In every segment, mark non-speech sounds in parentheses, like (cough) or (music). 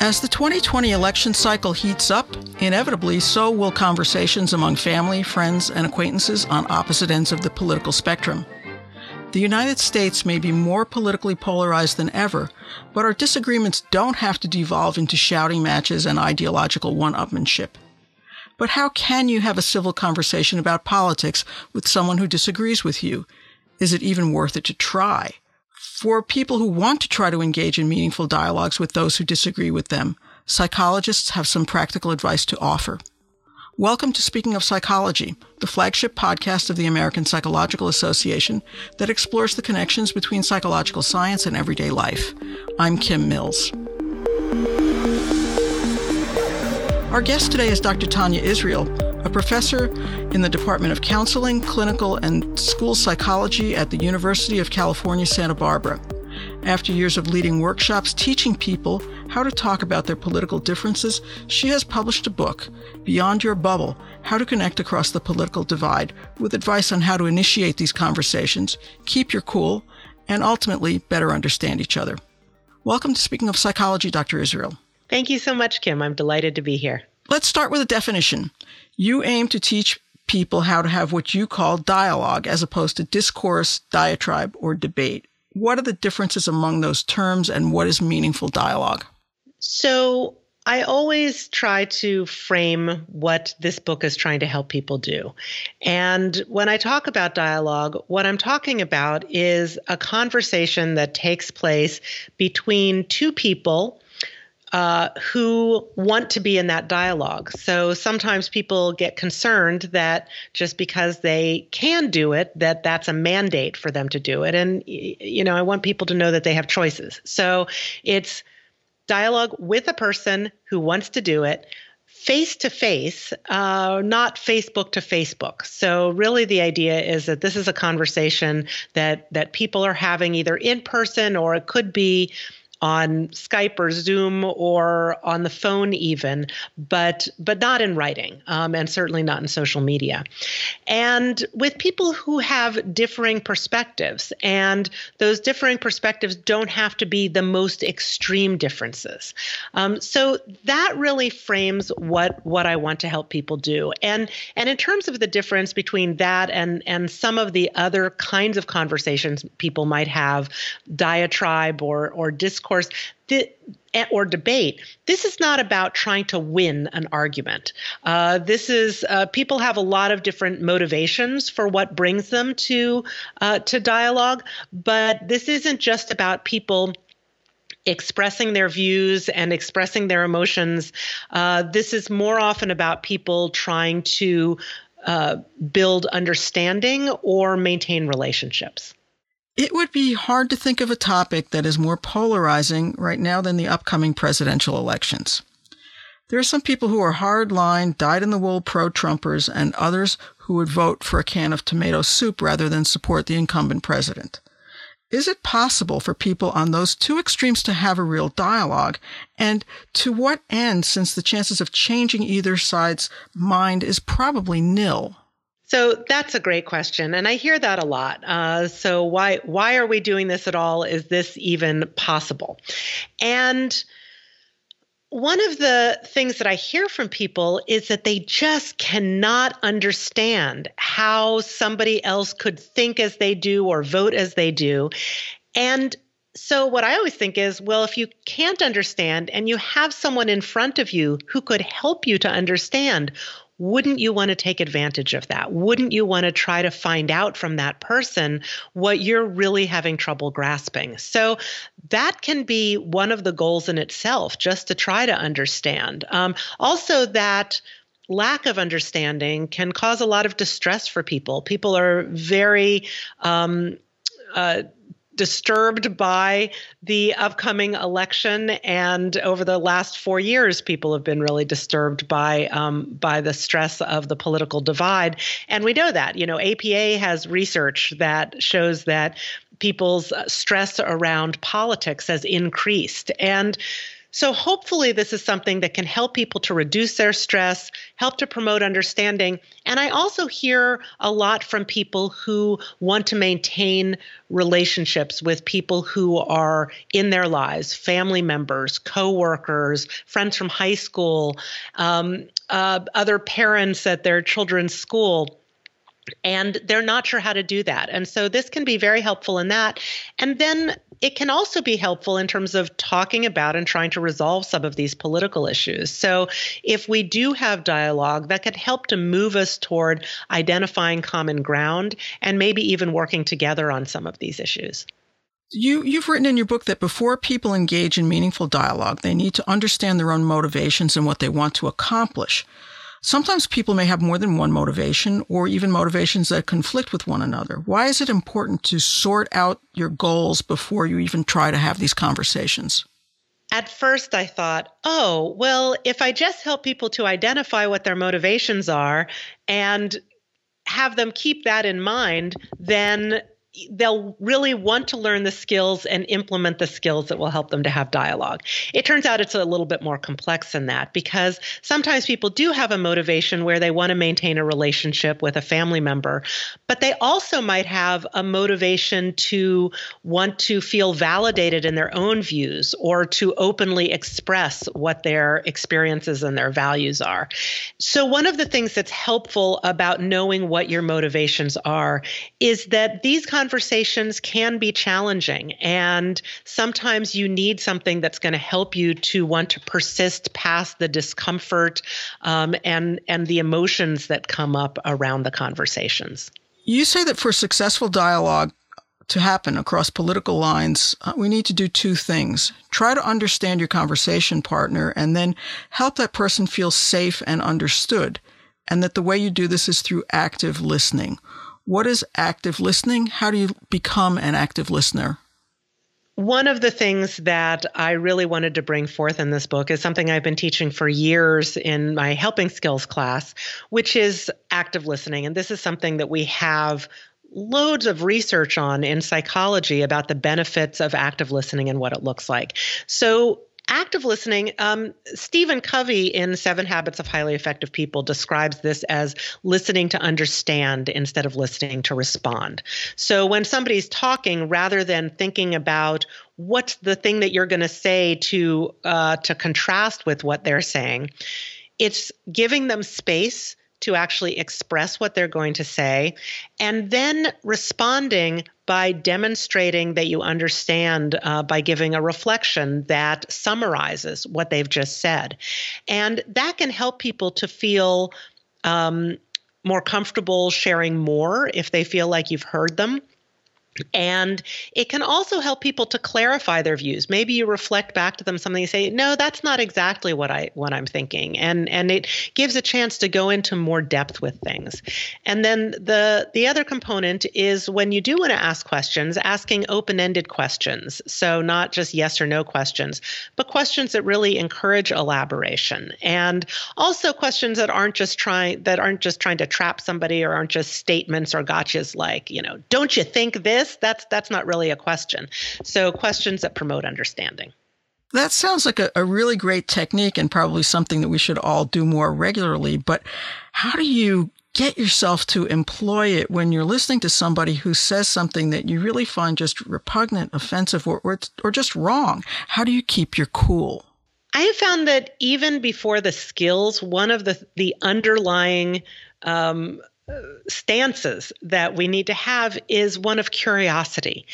As the 2020 election cycle heats up, inevitably so will conversations among family, friends, and acquaintances on opposite ends of the political spectrum. The United States may be more politically polarized than ever, but our disagreements don't have to devolve into shouting matches and ideological one upmanship. But how can you have a civil conversation about politics with someone who disagrees with you? Is it even worth it to try? For people who want to try to engage in meaningful dialogues with those who disagree with them, psychologists have some practical advice to offer. Welcome to Speaking of Psychology, the flagship podcast of the American Psychological Association that explores the connections between psychological science and everyday life. I'm Kim Mills. Our guest today is Dr. Tania Israel, a professor in the Department of Counseling, Clinical, and School Psychology at the University of California, Santa Barbara. After years of leading workshops teaching people how to talk about their political differences, she has published a book, Beyond Your Bubble How to Connect Across the Political Divide, with advice on how to initiate these conversations, keep your cool, and ultimately better understand each other. Welcome to Speaking of Psychology, Dr. Israel. Thank you so much, Kim. I'm delighted to be here. Let's start with a definition. You aim to teach people how to have what you call dialogue as opposed to discourse, diatribe, or debate. What are the differences among those terms and what is meaningful dialogue? So, I always try to frame what this book is trying to help people do. And when I talk about dialogue, what I'm talking about is a conversation that takes place between two people uh, who want to be in that dialogue. So sometimes people get concerned that just because they can do it, that that's a mandate for them to do it. And, you know, I want people to know that they have choices. So it's dialogue with a person who wants to do it face to face, not Facebook to Facebook. So really the idea is that this is a conversation that that people are having either in person or it could be on Skype or Zoom or on the phone even, but but not in writing, um, and certainly not in social media. And with people who have differing perspectives, and those differing perspectives don't have to be the most extreme differences. Um, so that really frames what what I want to help people do. And and in terms of the difference between that and and some of the other kinds of conversations people might have, diatribe or or discourse course, the, or debate, this is not about trying to win an argument. Uh, this is uh, people have a lot of different motivations for what brings them to uh, to dialogue, but this isn't just about people expressing their views and expressing their emotions. Uh, this is more often about people trying to uh, build understanding or maintain relationships. It would be hard to think of a topic that is more polarizing right now than the upcoming presidential elections. There are some people who are hardline, dyed in the wool pro Trumpers, and others who would vote for a can of tomato soup rather than support the incumbent president. Is it possible for people on those two extremes to have a real dialogue? And to what end, since the chances of changing either side's mind is probably nil? So that's a great question, and I hear that a lot. Uh, so why why are we doing this at all? Is this even possible? And one of the things that I hear from people is that they just cannot understand how somebody else could think as they do or vote as they do. And so, what I always think is well, if you can't understand and you have someone in front of you who could help you to understand, wouldn't you want to take advantage of that? Wouldn't you want to try to find out from that person what you're really having trouble grasping? So that can be one of the goals in itself, just to try to understand. Um, also, that lack of understanding can cause a lot of distress for people. People are very um, uh, disturbed by the upcoming election, and over the last four years, people have been really disturbed by um, by the stress of the political divide. And we know that. You know, APA has research that shows that people's stress around politics has increased, and So, hopefully, this is something that can help people to reduce their stress, help to promote understanding. And I also hear a lot from people who want to maintain relationships with people who are in their lives family members, coworkers, friends from high school, um, uh, other parents at their children's school and they're not sure how to do that. And so this can be very helpful in that. And then it can also be helpful in terms of talking about and trying to resolve some of these political issues. So if we do have dialogue, that could help to move us toward identifying common ground and maybe even working together on some of these issues. You, you've written in your book that before people engage in meaningful dialogue, they need to understand their own motivations and what they want to accomplish. Sometimes people may have more than one motivation or even motivations that conflict with one another. Why is it important to sort out your goals before you even try to have these conversations? At first, I thought, oh, well, if I just help people to identify what their motivations are and have them keep that in mind, then they'll really want to learn the skills and implement the skills that will help them to have dialogue. It turns out it's a little bit more complex than that because sometimes people do have a motivation where they want to maintain a relationship with a family member, but they also might have a motivation to want to feel validated in their own views or to openly express what their experiences and their values are. So, one of the things that's helpful about knowing what your motivations are is that these conversations conversations can be challenging, and sometimes you need something that's going to help you to want to persist past the discomfort um, and and the emotions that come up around the conversations. You say that for successful dialogue to happen across political lines, uh, we need to do two things. Try to understand your conversation partner and then help that person feel safe and understood. And that the way you do this is through active listening. What is active listening? How do you become an active listener? One of the things that I really wanted to bring forth in this book is something I've been teaching for years in my helping skills class, which is active listening. And this is something that we have loads of research on in psychology about the benefits of active listening and what it looks like. So, active listening, um, Stephen Covey in Seven Habits of Highly Effective People describes this as listening to understand instead of listening to respond. So when somebody's talking, rather than thinking about what's the thing that you're going to say to uh, to contrast with what they're saying, it's giving them space to actually express what they're going to say, and then responding by demonstrating that you understand uh, by giving a reflection that summarizes what they've just said. And that can help people to feel um, more comfortable sharing more if they feel like you've heard them. And it can also help people to clarify their views. Maybe you reflect back to them something and say, "No, that's not exactly what I what I'm thinking." And and it gives a chance to go into more depth with things. And then the the other component is when you do want to ask questions, asking open-ended questions. So not just yes or no questions, but questions that really encourage elaboration. And also questions that aren't just trying that aren't just trying to trap somebody or aren't just statements or gotchas like, you know, don't you think this this that's that's not really a question. So questions that promote understanding. That sounds like a, a, really great technique and probably something that we should all do more regularly but how do you get yourself to employ it when you're listening to somebody who says something that you really find just repugnant offensive or, or, or just wrong? How do you keep your cool? I have found that even before the skills, one of the the underlying um, stances that we need to have is one of curiosity.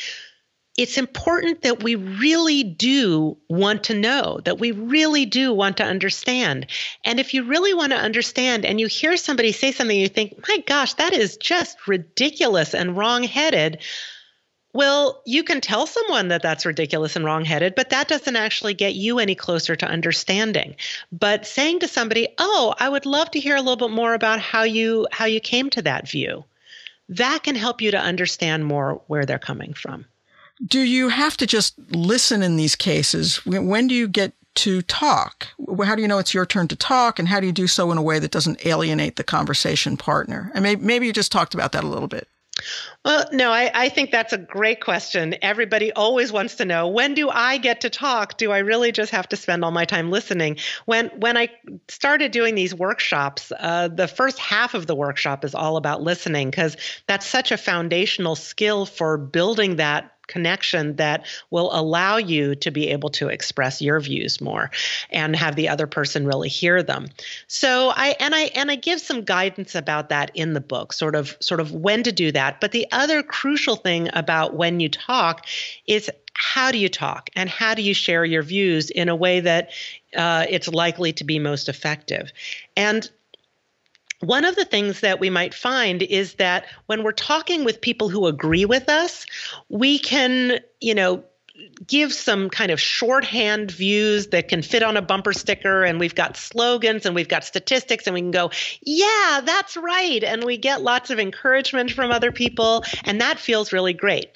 It's important that we really do want to know, that we really do want to understand. And if you really want to understand and you hear somebody say something, you think, my gosh, that is just ridiculous and wrong-headed. Well, you can tell someone that that's ridiculous and wrongheaded, but that doesn't actually get you any closer to understanding. But saying to somebody, "Oh, I would love to hear a little bit more about how you how you came to that view." That can help you to understand more where they're coming from. Do you have to just listen in these cases? When do you get to talk? How do you know it's your turn to talk? And how do you do so in a way that doesn't alienate the conversation partner? And maybe, maybe you just talked about that a little bit. Well, no, I, I, think that's a great question. Everybody always wants to know when do I get to talk? Do I really just have to spend all my time listening? When when I started doing these workshops, uh, the first half of the workshop is all about listening because that's such a foundational skill for building that connection that will allow you to be able to express your views more and have the other person really hear them. So I and I and I give some guidance about that in the book, sort of sort of when to do that. But the other crucial thing about when you talk is how do you talk and how do you share your views in a way that uh, it's likely to be most effective. And one of the things that we might find is that when we're talking with people who agree with us, we can, you know, give some kind of shorthand views that can fit on a bumper sticker and we've got slogans and we've got statistics and we can go yeah that's right and we get lots of encouragement from other people and that feels really great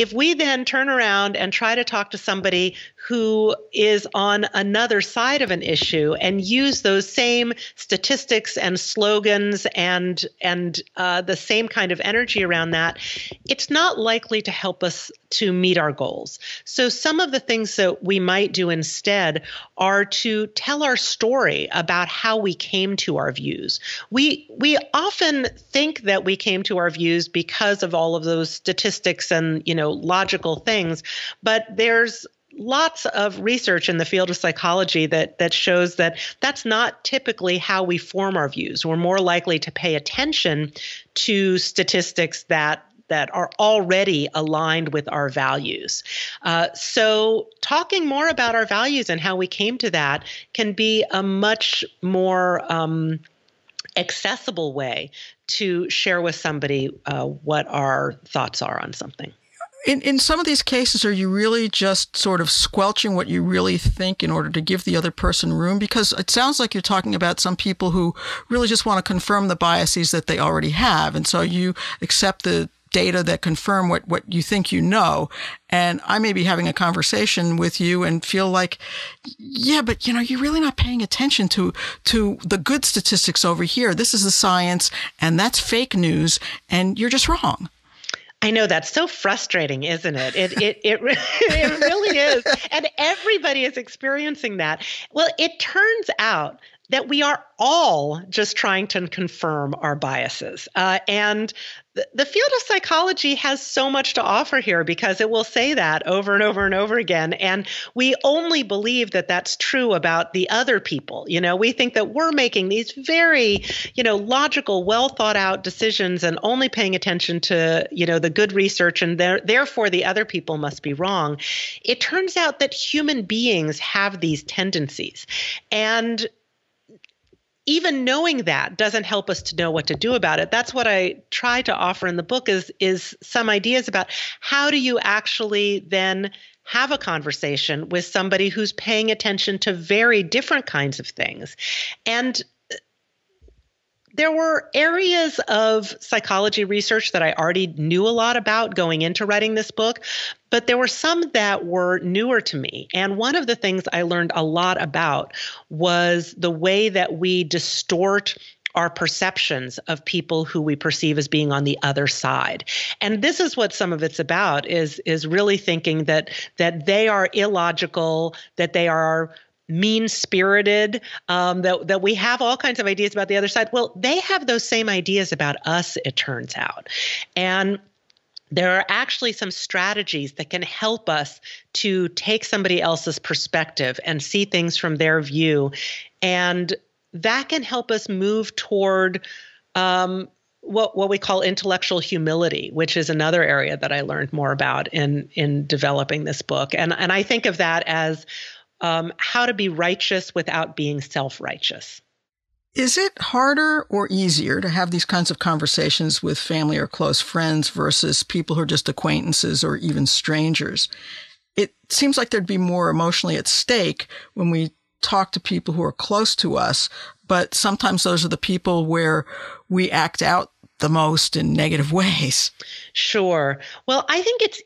if we then turn around and try to talk to somebody who is on another side of an issue and use those same statistics and slogans and and uh, the same kind of energy around that, it's not likely to help us to meet our goals. So some of the things that we might do instead are to tell our story about how we came to our views. We we often think that we came to our views because of all of those statistics and you know logical things, but there's lots of research in the field of psychology that that shows that that's not typically how we form our views. We're more likely to pay attention to statistics that that are already aligned with our values. Uh, so, talking more about our values and how we came to that can be a much more um, accessible way to share with somebody uh, what our thoughts are on something in, in some of these cases, are you really just sort of squelching what you really think in order to give the other person room? Because it sounds like you're talking about some people who really just want to confirm the biases that they already have. And so you accept the data that confirm what, what you think you know. And I may be having a conversation with you and feel like, yeah, but you know, you're really not paying attention to, to the good statistics over here. This is the science and that's fake news and you're just wrong. I know that's so frustrating, isn't it? It it it, (laughs) it really is, and everybody is experiencing that. Well, it turns out that we are all just trying to confirm our biases. Uh, and the field of psychology has so much to offer here because it will say that over and over and over again. And we only believe that that's true about the other people. You know, we think that we're making these very, you know, logical, well thought out decisions and only paying attention to, you know, the good research and therefore the other people must be wrong. It turns out that human beings have these tendencies. And even knowing that doesn't help us to know what to do about it. That's what i try to offer in the book is is some ideas about how do you actually then have a conversation with somebody who's paying attention to very different kinds of things. And there were areas of psychology research that I already knew a lot about going into writing this book, but there were some that were newer to me. And one of the things I learned a lot about was the way that we distort our perceptions of people who we perceive as being on the other side and this is what some of it's about is is really thinking that that they are illogical that they are mean spirited, um, that, that we have all kinds of ideas about the other side. Well, they have those same ideas about us, it turns out. And there are actually some strategies that can help us to take somebody else's perspective and see things from their view. And that can help us move toward um, what what we call intellectual humility, which is another area that I learned more about in in developing this book. And and I think of that as um, how to be righteous without being self righteous. Is it harder or easier to have these kinds of conversations with family or close friends versus people who are just acquaintances or even strangers? It seems like there'd be more emotionally at stake when we talk to people who are close to us, but sometimes those are the people where we act out the most in negative (laughs) ways. Sure. Well, I think it's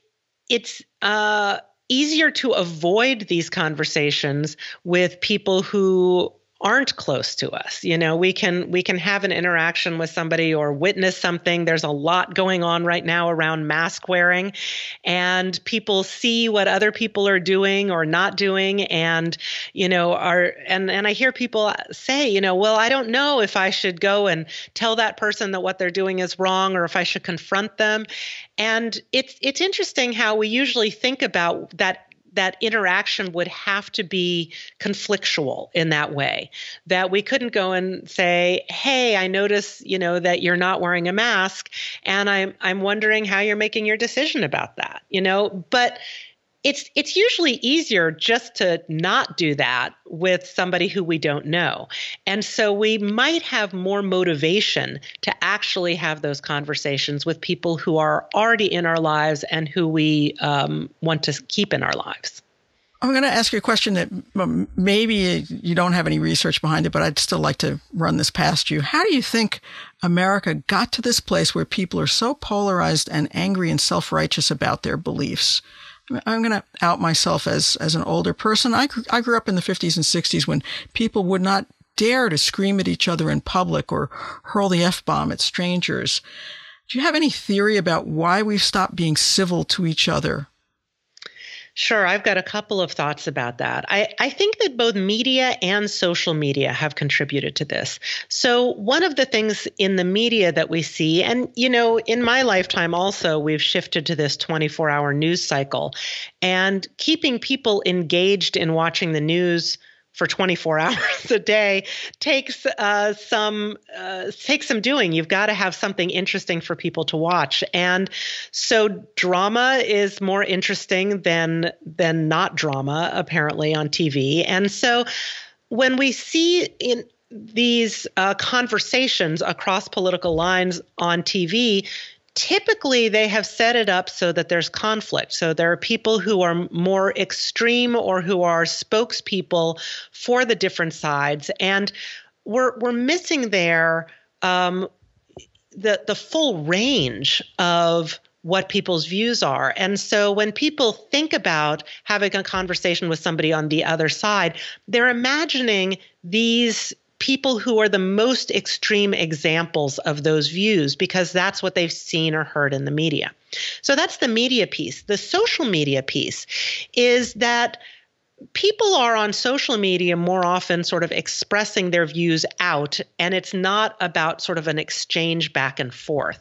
it's uh easier to avoid these conversations with people who aren't close to us. You know, we can we can have an interaction with somebody or witness something. There's a lot going on right now around mask wearing and people see what other people are doing or not doing and you know are and and I hear people say, you know, well, I don't know if I should go and tell that person that what they're doing is wrong or if I should confront them. And it's it's interesting how we usually think about that that interaction would have to be conflictual in that way. That we couldn't go and say hey i notice you know that you're not wearing a mask and i'm i'm wondering how you're making your decision about that you know? But it's it's usually easier just to not do that with somebody who we don't know. And so we might have more motivation to actually have those conversations with people who are already in our lives and who we um, want to keep in our lives. I'm going to ask you a question that maybe you don't have any research behind it, but I'd still like to run this past you. How do you think America got to this place where people are so polarized and angry and self righteous about their beliefs? I'm going to out myself as, as an older person. I, I grew up in the 50s and 60s when people would not dare to scream at each other in public or hurl the F bomb at strangers. Do you have any theory about why we've stopped being civil to each other Sure, I've got a couple of thoughts about that. I, I think that both media and social media have contributed to this. So, one of the things in the media that we see, and you know, in my lifetime also, we've shifted to this 24 hour news cycle and keeping people engaged in watching the news for 24 (laughs) hours a day takes uh, some uh, takes some doing. You've got to have something interesting for people to watch, and so drama is more interesting than than not drama apparently on TV. And so when we see in these uh, conversations across political lines on TV, typically they have set it up so that there's conflict. So there are people who are more extreme or who are spokespeople for the different sides, and we're we're missing there um, the the full range of what people's views are. And so when people think about having a conversation with somebody on the other side, they're imagining these people who are the most extreme examples of those views because that's what they've seen or heard in the media. So that's the media piece. The social media piece is that people are on social media more often sort of expressing their views out, and it's not about sort of an exchange back and forth.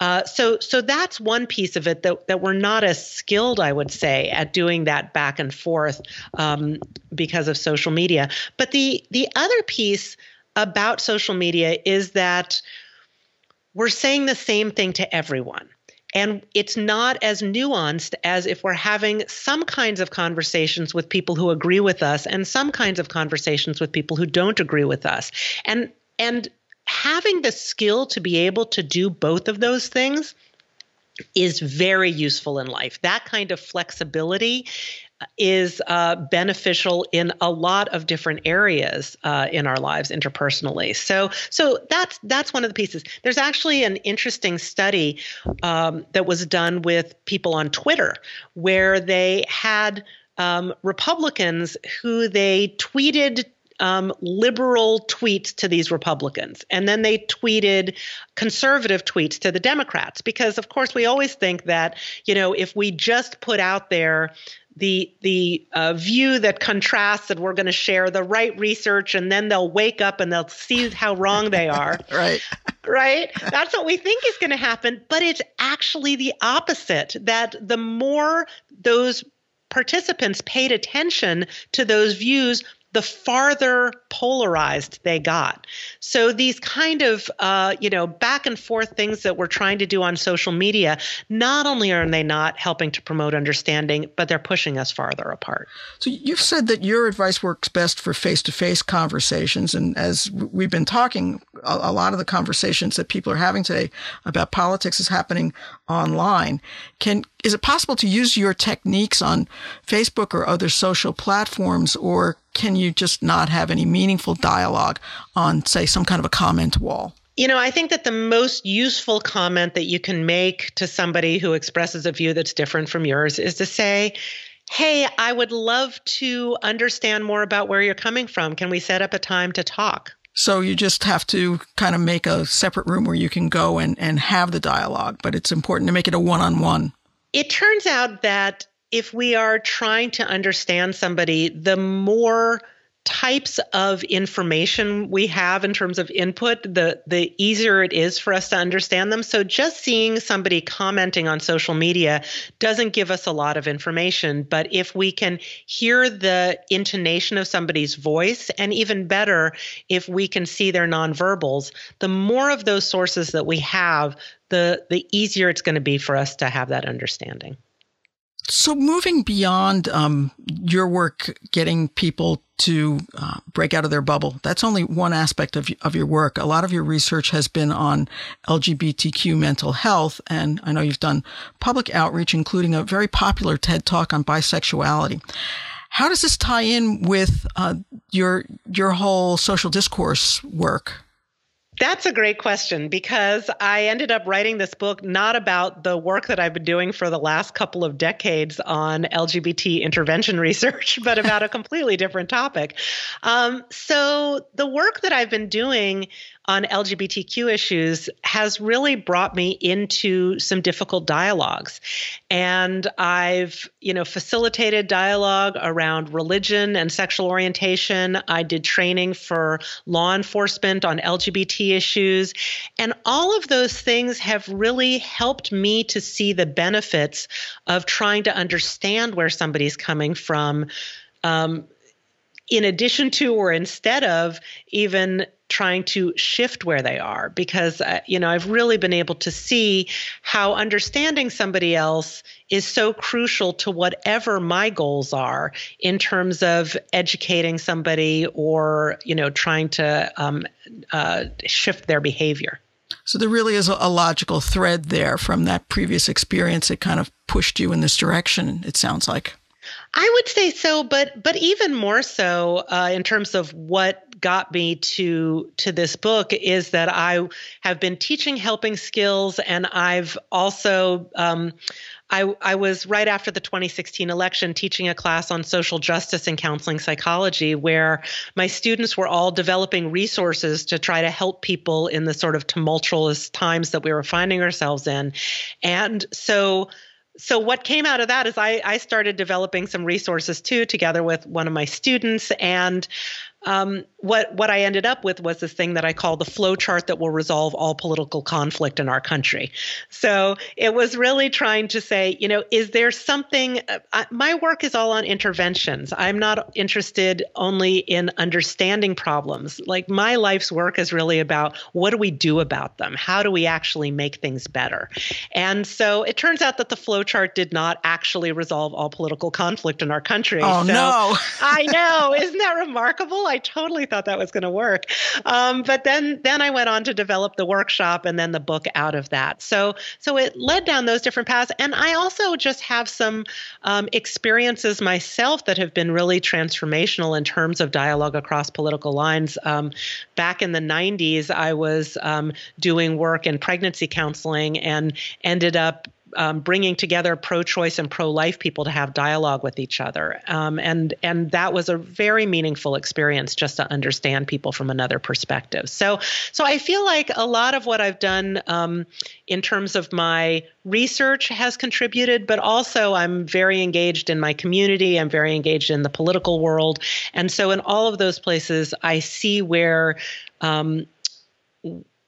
Uh, so, so that's one piece of it that, that we're not as skilled, I would say, at doing that back and forth um, because of social media. But the the other piece about social media is that we're saying the same thing to everyone. And it's not as nuanced as if we're having some kinds of conversations with people who agree with us and some kinds of conversations with people who don't agree with us. And and having the skill to be able to do both of those things is very useful in life. That kind of flexibility is uh, beneficial in a lot of different areas uh, in our lives interpersonally. So, so that's that's one of the pieces. There's actually an interesting study um, that was done with people on Twitter where they had um, Republicans who they tweeted um, liberal tweets to these Republicans. And then they tweeted conservative tweets to the Democrats. Because, of course, we always think that, you know, if we just put out there the the uh, view that contrasts that we're going to share the right research and then they'll wake up and they'll see how wrong they are (laughs) right right that's what we think is going to happen but it's actually the opposite that the more those participants paid attention to those views the farther polarized they got. So these kind of uh, you know back and forth things that we're trying to do on social media, not only are they not helping to promote understanding, but they're pushing us farther apart. So you've said that your advice works best for face-to-face conversations, and as we've been talking, a, a lot of the conversations that people are having today about politics is happening online. Can is it possible to use your techniques on Facebook or other social platforms, or can you just not have any meaningful dialogue on, say, some kind of a comment wall? You know, I think that the most useful comment that you can make to somebody who expresses a view that's different from yours is to say, Hey, I would love to understand more about where you're coming from. Can we set up a time to talk? So you just have to kind of make a separate room where you can go and, and have the dialogue, but it's important to make it a one on one. It turns out that if we are trying to understand somebody, the more types of information we have in terms of input, the the easier it is for us to understand them. So just seeing somebody commenting on social media doesn't give us a lot of information, but if we can hear the intonation of somebody's voice and even better if we can see their nonverbals, the more of those sources that we have, the the easier it's going to be for us to have that understanding. So, moving beyond um, your work, getting people to uh, break out of their bubble, that's only one aspect of, of your work. A lot of your research has been on LGBTQ mental health. And I know you've done public outreach, including a very popular TED talk on bisexuality. How does this tie in with uh, your your whole social discourse work? That's a great question because I ended up writing this book not about the work that I've been doing for the last couple of decades on LGBT intervention (laughs) research, but about a completely different topic. Um, so, the work that I've been doing on LGBTQ issues has really brought me into some difficult dialogues. And I've, you know, facilitated dialogue around religion and sexual orientation. I did training for law enforcement on LGBT issues. And all of those things have really helped me to see the benefits of trying to understand where somebody's coming from. Um, in addition to or instead of even trying to shift where they are because uh, you know I've really been able to see how understanding somebody else is so crucial to whatever my goals are in terms of educating somebody or you know trying to um, uh, shift their behavior. So there really is a logical thread there from that previous experience that kind of pushed you in this direction. It sounds like. I would say so, but but even more so uh, in terms of what got me to to this book is that I have been teaching helping skills, and I've also um, I, I was right after the 2016 election teaching a class on social justice and counseling psychology, where my students were all developing resources to try to help people in the sort of tumultuous times that we were finding ourselves in, and so so what came out of that is I, I started developing some resources too together with one of my students. And um, what what I ended up with was this thing that I call the flow chart that will resolve all political conflict in our country. So it was really trying to say, you know, is there something? Uh, my work is all on interventions. I'm not interested only in understanding problems. Like my life's work is really about what do we do about them? How do we actually make things better? And so it turns out that the flow chart did not actually resolve all political conflict in our country. Oh so no! I know, isn't that remarkable? I totally thought that was going to work. Um, but then then I went on to develop the workshop and then the book out of that. So so it led down those different paths. And I also just have some um, experiences myself that have been really transformational in terms of dialogue across political lines. Um, back in the 90s, I was um, doing work in pregnancy counseling and ended up um, bringing together pro-choice and pro-life people to have dialogue with each other, um, and and that was a very meaningful experience just to understand people from another perspective. So so I feel like a lot of what I've done um, in terms of my research has contributed, but also I'm very engaged in my community. I'm very engaged in the political world, and so in all of those places, I see where um,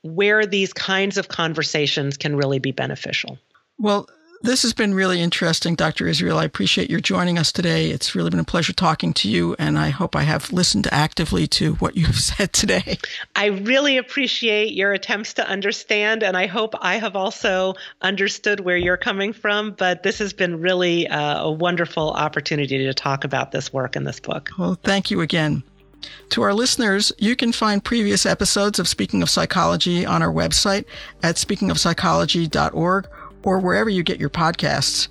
where these kinds of conversations can really be beneficial. Well, this has been really interesting, Dr. Israel. I appreciate your joining us today. It's really been a pleasure talking to you, and I hope I have listened actively to what you have (laughs) said today. I really appreciate your attempts to understand, and I hope I have also understood where you're coming from. But this has been really uh, a wonderful opportunity to talk about this work in this book. Well, thank you again. To our listeners, you can find previous episodes of Speaking of Psychology on our website at speakingofpsychology.org or wherever you get your podcasts.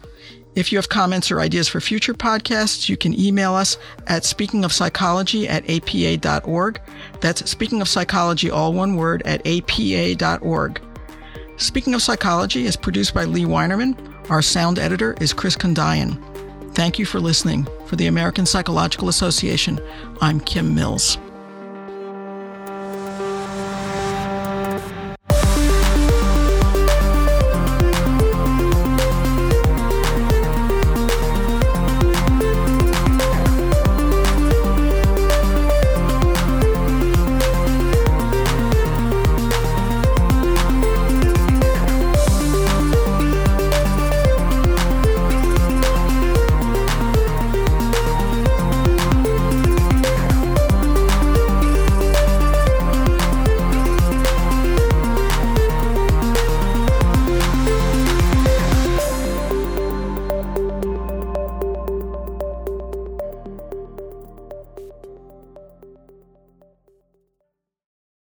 If you have comments or ideas for future podcasts, you can email us at speakingofpsychology at apa.org. That's speaking of psychology, all one word, at apa.org. Speaking of Psychology is produced by Lea Winerman. Our sound editor is Chris Condayan. Thank you for listening. For the American Psychological Association, I'm Kim Mills.